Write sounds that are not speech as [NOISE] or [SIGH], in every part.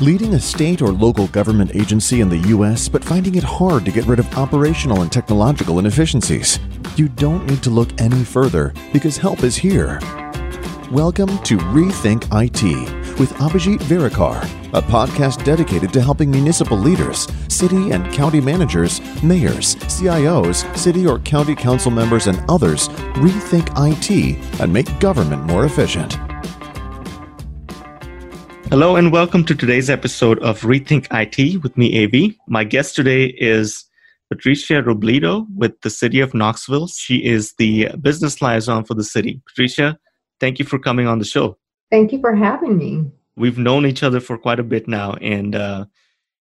Leading a state or local government agency in the U.S., but finding it hard to get rid of operational and technological inefficiencies? You don't need to look any further because help is here. Welcome to Rethink IT with Abhijit Verekar, a podcast dedicated to helping municipal leaders, city and county managers, mayors, CIOs, city or county council members, and others rethink IT and make government more efficient. Hello and welcome to today's episode of Rethink IT with me, AV. My guest today is Patricia Robledo with the City of Knoxville. She is the business liaison for the city. Patricia, thank you for coming on the show. Thank you for having me. We've known each other for quite a bit now, and uh,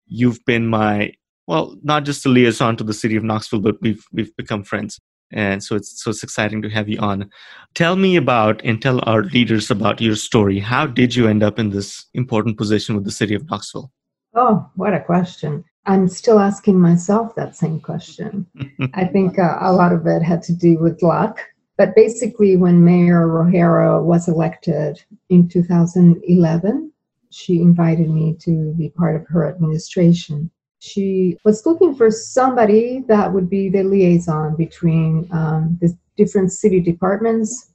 you've been my well, not just a liaison to the city of Knoxville, but we've we've become friends and so it's so it's exciting to have you on. Tell me about and tell our leaders about your story. How did you end up in this important position with the city of knoxville? Oh what a question. I'm still asking myself that same question. [LAUGHS] I think uh, a lot of it had to do with luck. But basically when mayor rogero was elected in 2011 she invited me to be part of her administration she was looking for somebody that would be the liaison between um, the different city departments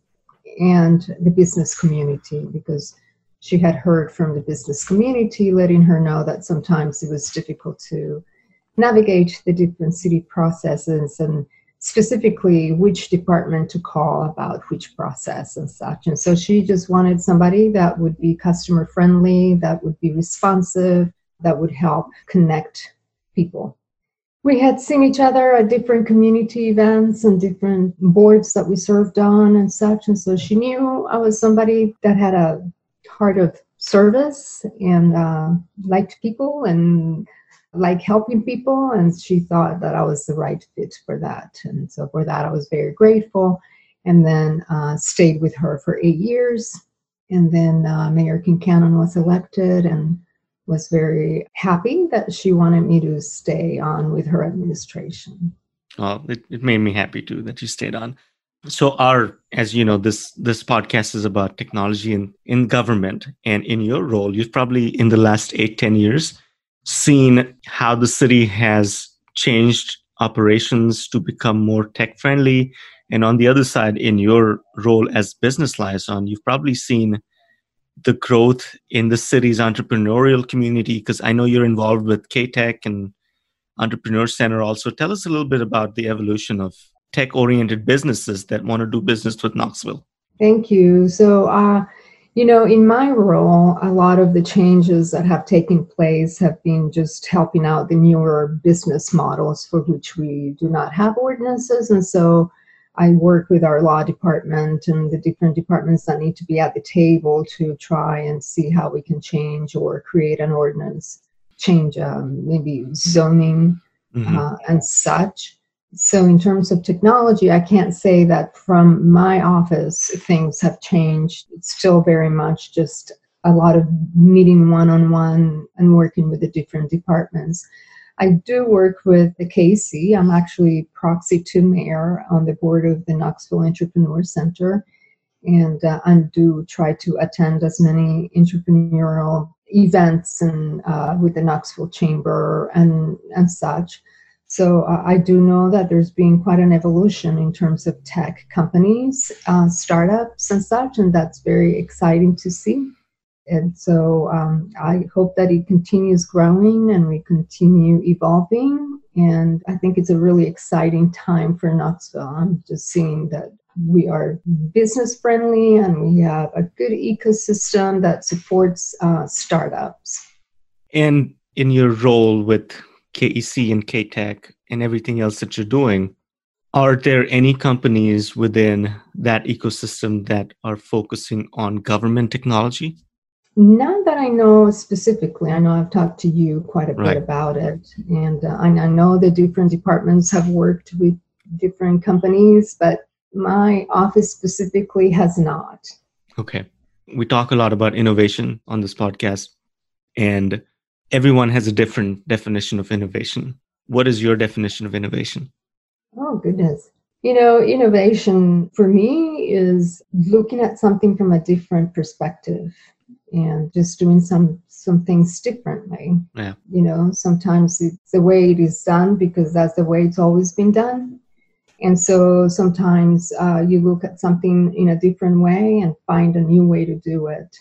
and the business community because she had heard from the business community letting her know that sometimes it was difficult to navigate the different city processes and specifically which department to call about which process and such. And so she just wanted somebody that would be customer friendly, that would be responsive, that would help connect people. We had seen each other at different community events and different boards that we served on and such. And so she knew I was somebody that had a heart of service and uh, liked people and like helping people. And she thought that I was the right fit for that. And so for that, I was very grateful. And then uh, stayed with her for eight years. And then uh, Mayor Kincannon was elected, and was very happy that she wanted me to stay on with her administration. Well, it, it made me happy too that you stayed on. So our, as you know, this this podcast is about technology in, in government. And in your role, you've probably in the last eight, ten years seen how the city has changed operations to become more tech friendly. And on the other side, in your role as business liaison, you've probably seen the growth in the city's entrepreneurial community? Because I know you're involved with K Tech and Entrepreneur Center also. Tell us a little bit about the evolution of tech oriented businesses that want to do business with Knoxville. Thank you. So, uh, you know, in my role, a lot of the changes that have taken place have been just helping out the newer business models for which we do not have ordinances. And so, I work with our law department and the different departments that need to be at the table to try and see how we can change or create an ordinance, change um, maybe zoning mm-hmm. uh, and such. So, in terms of technology, I can't say that from my office things have changed. It's still very much just a lot of meeting one on one and working with the different departments. I do work with the KC. I'm actually proxy to mayor on the board of the Knoxville Entrepreneur Center. And uh, I do try to attend as many entrepreneurial events and uh, with the Knoxville Chamber and, and such. So uh, I do know that there's been quite an evolution in terms of tech companies, uh, startups, and such, and that's very exciting to see. And so um, I hope that it continues growing and we continue evolving. And I think it's a really exciting time for Knoxville. I'm just seeing that we are business friendly and we have a good ecosystem that supports uh, startups. And in your role with KEC and KTech and everything else that you're doing, are there any companies within that ecosystem that are focusing on government technology? None that I know specifically. I know I've talked to you quite a right. bit about it, and uh, I, I know the different departments have worked with different companies, but my office specifically has not. Okay. We talk a lot about innovation on this podcast, and everyone has a different definition of innovation. What is your definition of innovation? Oh, goodness. You know, innovation for me is looking at something from a different perspective and just doing some some things differently. Yeah. You know, sometimes it's the way it is done because that's the way it's always been done. And so sometimes uh, you look at something in a different way and find a new way to do it.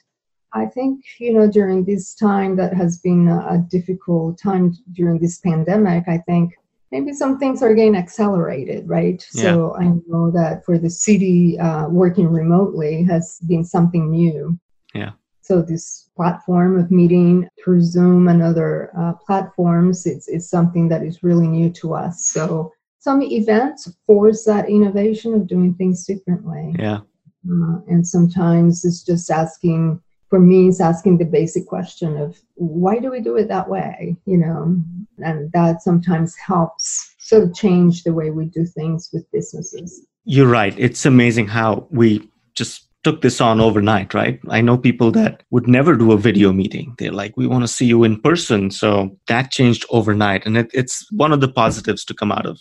I think, you know, during this time that has been a difficult time during this pandemic, I think maybe some things are getting accelerated, right? Yeah. So I know that for the city, uh, working remotely has been something new. Yeah. So this platform of meeting through Zoom and other uh, platforms, it's something that is really new to us. So some events force that innovation of doing things differently. Yeah. Uh, and sometimes it's just asking, for me, it's asking the basic question of why do we do it that way? You know, and that sometimes helps sort of change the way we do things with businesses. You're right. It's amazing how we just took this on overnight, right? I know people that would never do a video meeting. They're like, we want to see you in person. So that changed overnight. And it, it's one of the positives to come out of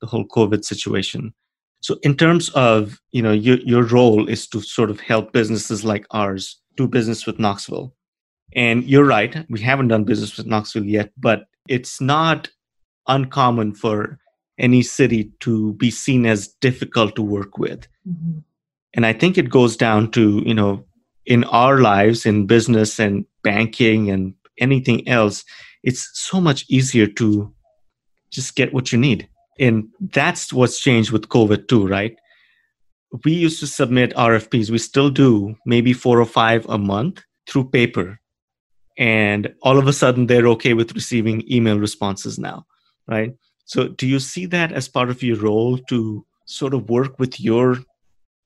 the whole COVID situation. So in terms of, you know, your, your role is to sort of help businesses like ours do business with Knoxville. And you're right, we haven't done business with Knoxville yet, but it's not uncommon for any city to be seen as difficult to work with. Mm-hmm. And I think it goes down to, you know, in our lives, in business and banking and anything else, it's so much easier to just get what you need. And that's what's changed with COVID too, right? We used to submit RFPs, we still do, maybe four or five a month through paper. And all of a sudden, they're okay with receiving email responses now, right? So, do you see that as part of your role to sort of work with your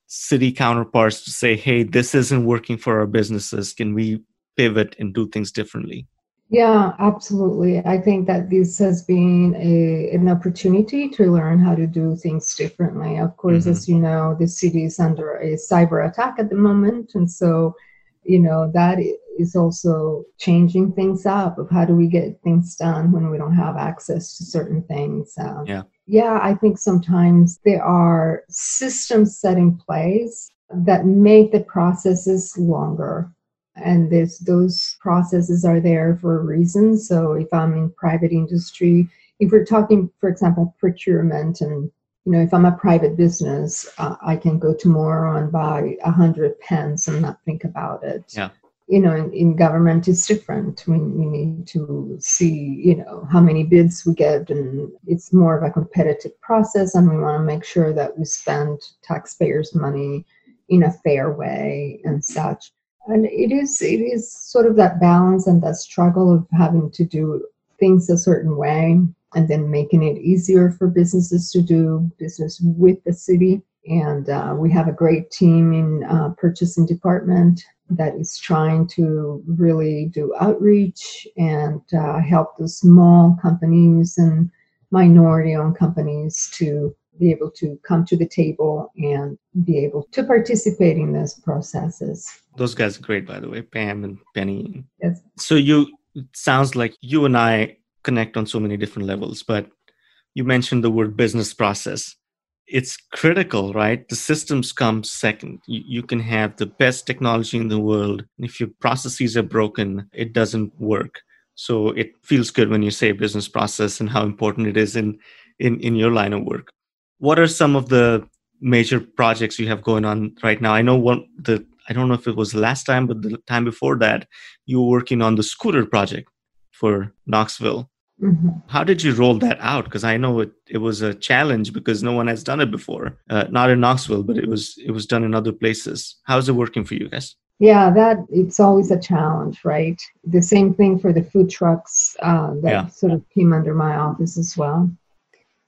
city counterparts to say, hey, this isn't working for our businesses. Can we pivot and do things differently? Yeah, absolutely. I think that this has been a, an opportunity to learn how to do things differently. Of course, Mhm. as you know, the city is under a cyber attack at the moment. And so, you know, that is also changing things up of how do we get things done when we don't have access to certain things. Um, Yeah. Yeah, I think sometimes there are systems set in place that make the processes longer. And there's those processes are there for a reason. So if i'm in private industry if we're talking for example procurement and you know if i'm a private business uh, i can go tomorrow and buy a hundred pens and not think about it. Yeah. You know in, in government it's different. We, we need to see you know how many bids we get and it's more of a competitive process and we want to make sure that we spend taxpayers money in a fair way and such. And it is it is sort of that balance and that struggle of having to do things a certain way and then making it easier for businesses to do business with the city. And uh, we have a great team in uh, purchasing department that is trying to really do outreach and uh, help the small companies and minority owned companies to be able to come to the table and be able to participate in those processes. Those guys are great, by the way, Pam and Penny. Yes. So you it sounds like you and I connect on so many different levels, but you mentioned the word business process. It's critical, right? The systems come second. You, you can have the best technology in the world. If your processes are broken, it doesn't work. So it feels good when you say business process and how important it is in, in, in your line of work. What are some of the major projects you have going on right now? I know one the I don't know if it was last time, but the time before that, you were working on the scooter project for Knoxville. Mhm. How did you roll that out? Because I know it, it was a challenge because no one has done it before. Uh, not in Knoxville, but it was it was done in other places. How's it working for you guys? Yeah, that it's always a challenge, right? The same thing for the food trucks uh, that Yeah. sort of came under my office as well.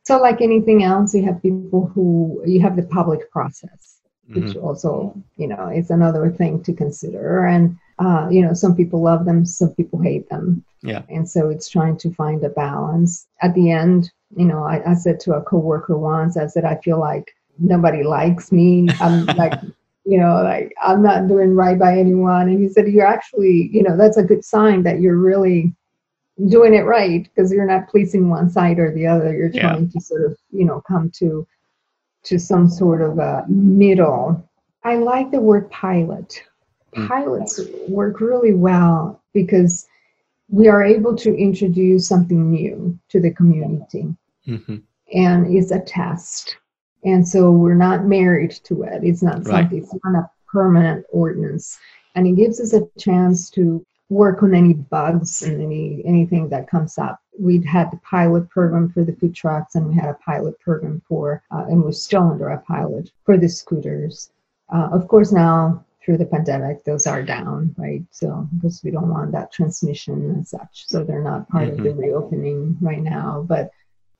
So, like anything else, you have people who you have the public process, which Mhm. also, you know, is another thing to consider. And uh, you know, some people love them, some people hate them. Yeah. And so it's trying to find a balance. At the end, you know, I, I said to a coworker once, I said, I feel like nobody likes me. I'm [LAUGHS] like, you know, like I'm not doing right by anyone. And he said, You're actually, you know, that's a good sign that you're really doing it right because you're not pleasing one side or the other. You're Yeah. trying to sort of, you know, come to to some sort of a middle. I like the word pilot. Pilots work really well because we are able to introduce something new to the community. Mm-hmm. And it's a test. And so we're not married to it. It's not right. something, it's not a permanent ordinance. And it gives us a chance to work on any bugs and any anything that comes up. We'd had the pilot program for the food trucks, and we had a pilot program for, uh, and we're still under a pilot for the scooters. Uh, of course, now through the pandemic, those are down, right? So because we don't want that transmission and such, so they're not part mm-hmm. of the mm-hmm. reopening right now. But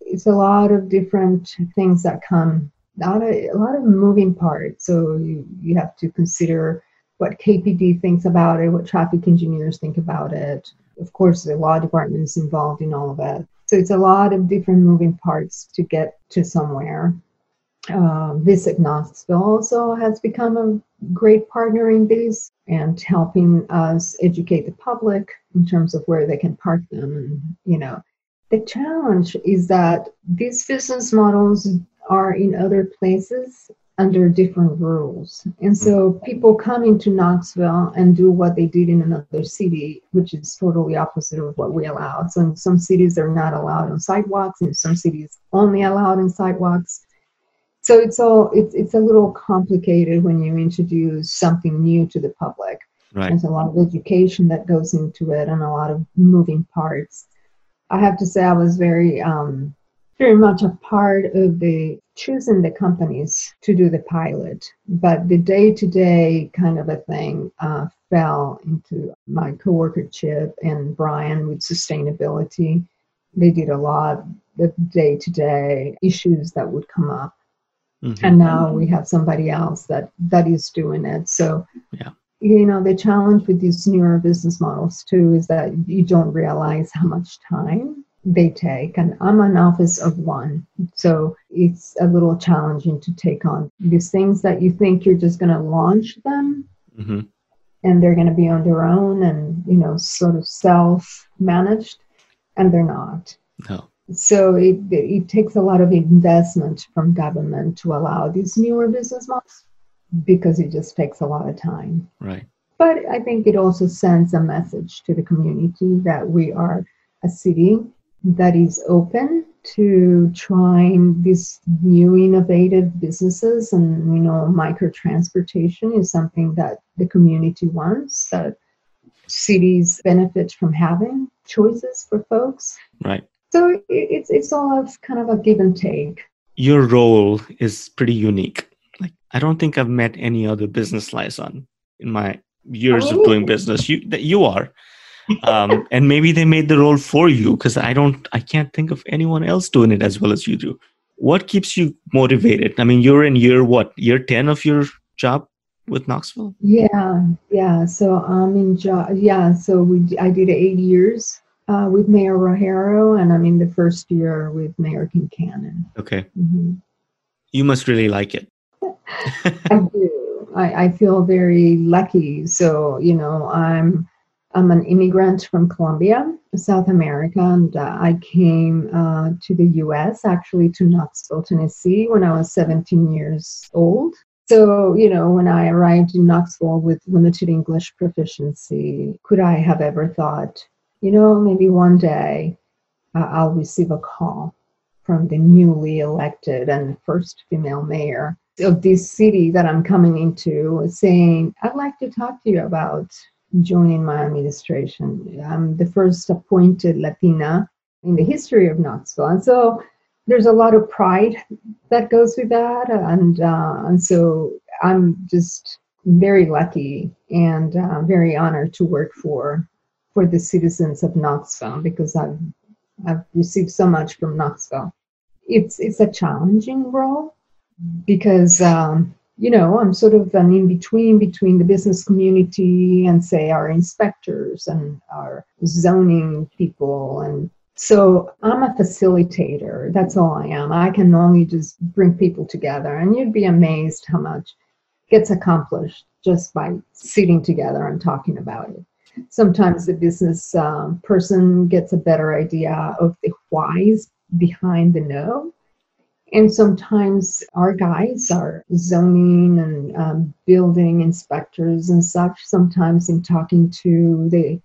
it's a lot of different things that come. Not a, a lot of moving parts. So you you have to consider what KPD thinks about it, what traffic engineers think about it. Of course, the law department is involved in all of it. So it's a lot of different moving parts to get to somewhere. Uh, Visit Knoxville also has become a great partner in this and helping us educate the public in terms of where they can park them. And, you know, the challenge is that these business models are in other places under different rules. And so mm-hmm. people coming to Knoxville and do what they did in another city, which is totally opposite of what we allow. So in some cities they're not allowed on sidewalks, in some cities only allowed in sidewalks. So it's all it's it's a little complicated when you introduce something new to the public. Right. There's a lot of education that goes into it and a lot of moving parts. I have to say I was very um, very much a part of the choosing the companies to do the pilot, but the day to day kind of a thing uh, fell into my coworker Chip and Brian with sustainability. They did a lot of the day to day issues that would come up. Mm-hmm. And now we have somebody else that that is doing it. So yeah you know the challenge with these newer business models too is that you don't realize how much time they take. And I'm an office of one. So it's a little challenging to take on these things that you think you're just going to launch them mm-hmm. and they're going to be on their own and, you know, sort of self managed, and they're not. No. So it, it takes a lot of investment from government to allow these newer business models because it just takes a lot of time. Right. But I think it also sends a message to the community that we are a city that is open to trying these new innovative businesses and you know micro transportation is something that the community wants that cities benefit from having choices for folks right so it's it's all of kind of a give and take. Your role is pretty unique. Like i don't think i've met any other business liaison in my years oh. of doing business. You that you are. Um, [LAUGHS] and maybe they made the role for you because i don't i can't think of anyone else doing it as well as you do. What keeps you motivated? I mean you're in year what year 10 of your job with knoxville? Yeah yeah. So i'm in job yeah so we i did eight years uh, with mayor rogero and I mean the first year with mayor kincannon. Okay. Mm-hmm. you must really like it. [LAUGHS] I do. I, I feel very lucky. So you know i'm I'm an immigrant from Colombia, South America, and uh, I came uh, to the US, actually to Knoxville, Tennessee, when I was 17 years old. So, you know, when I arrived in Knoxville with limited English proficiency, could I have ever thought, you know, maybe one day uh, I'll receive a call from the newly elected and first female mayor of this city that I'm coming into saying, I'd like to talk to you about joining my administration. I'm the first appointed Latina in the history of Knoxville. And so there's a lot of pride that goes with that. And, uh, and so I'm just very lucky and uh, very honored to work for for the citizens of Knoxville because I've I've received so much from Knoxville. It's it's a challenging role because um, you know, I'm sort of an in between between the business community and say our inspectors and our zoning people. And so I'm a facilitator. That's all I am. I can only just bring people together. And you'd be amazed how much gets accomplished just by sitting together and talking about it. Sometimes the business um, person gets a better idea of the whys behind the no And sometimes our guys are zoning and um, building inspectors and such. Sometimes in talking to the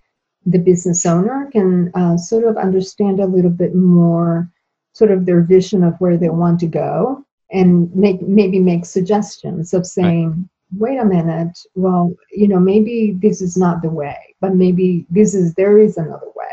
the business owner can uh, sort of understand a little bit more, sort of their vision of where they want to go, and make maybe make suggestions of saying, right. "Wait a minute, well, you know, maybe this is not the way, but maybe this is there is another way."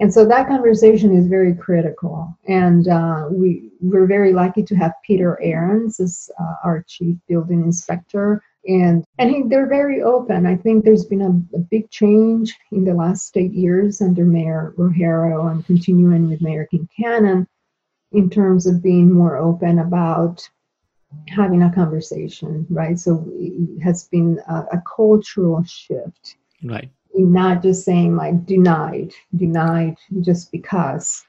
And so that conversation is very critical. And uh, we, we're very lucky to have Peter Ahrens as uh, our chief building inspector. And, and he, they're very open. I think there's been a, a, big change in the last eight years under Mayor Rogero and continuing with Mayor Kincannon in terms of being more open about having a conversation, right? So it has been a, a cultural shift. Right not just saying like denied, denied just because,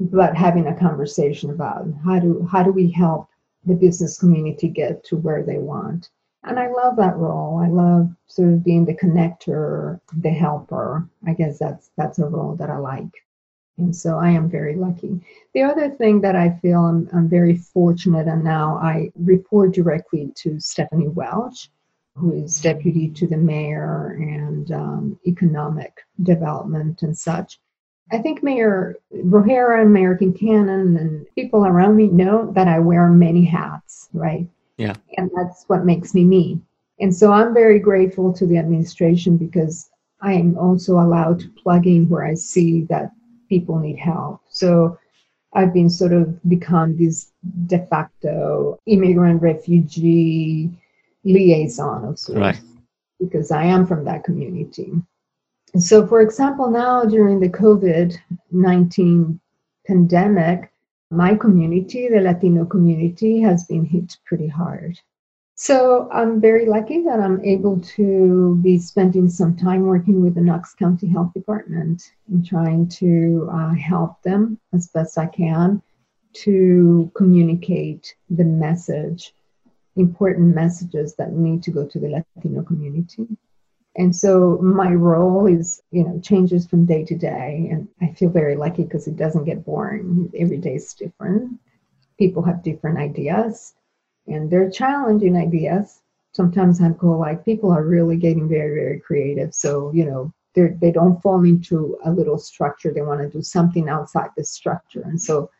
but having a conversation about how do how do we help the business community get to where they want. And I love that role. I love sort of being the connector, the helper. I guess that's that's a role that I like. And so I am very lucky. The other thing that I feel I'm, I'm very fortunate, and now I report directly to Stephanie Welch, who is deputy to the mayor and um, economic development and such. I think Mayor Rogero and Mayor Kincannon and people around me know that I wear many hats, right? Yeah. And that's what makes me me. And so I'm very grateful to the administration because I am also allowed to plug in where I see that people need help. So I've been sort of become this de facto immigrant refugee liaison of sorts right. because I am from that community. So, for example, now during the COVID 19 pandemic, my community, the Latino community, has been hit pretty hard. So I'm very lucky that I'm able to be spending some time working with the Knox County Health Department and trying to uh, help them as best I can to communicate the message important messages that need to go to the Latino community. And so my role is, you know, changes from day to day. And I feel very lucky because it doesn't get boring. Every day is different. People have different ideas and they're challenging ideas. Sometimes I go like people are really getting very, very creative. So, you know, they don't fall into a little structure. They want to do something outside the structure. And so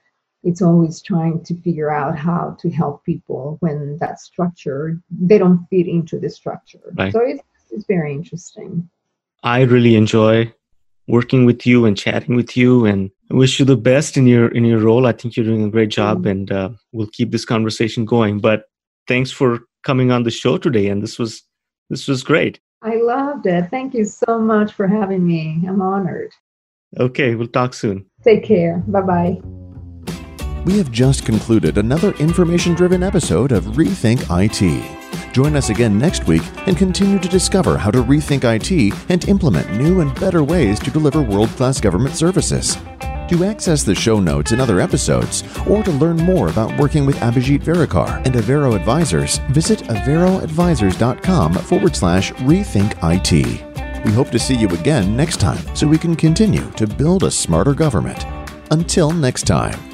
it's always trying to figure out how to help people when that structure they don't fit into the structure. Right. so it's, it's very interesting. I really enjoy working with you and chatting with you and I wish you the best in your in your role. I think you're doing a great job mm-hmm. and uh, we'll keep this conversation going. But thanks for coming on the show today and this was this was great. I loved it. Thank you so much for having me. I'm honored. Okay we'll talk soon. Take care. Bye bye we have just concluded another information driven episode of Rethink IT. Join us again next week and continue to discover how to rethink IT and implement new and better ways to deliver world class government services. To access the show notes and other episodes, or to learn more about working with Abhijit Verekar and Avero Advisors, visit averoadvisors.com forward slash rethink IT. We hope to see you again next time so we can continue to build a smarter government. Until next time.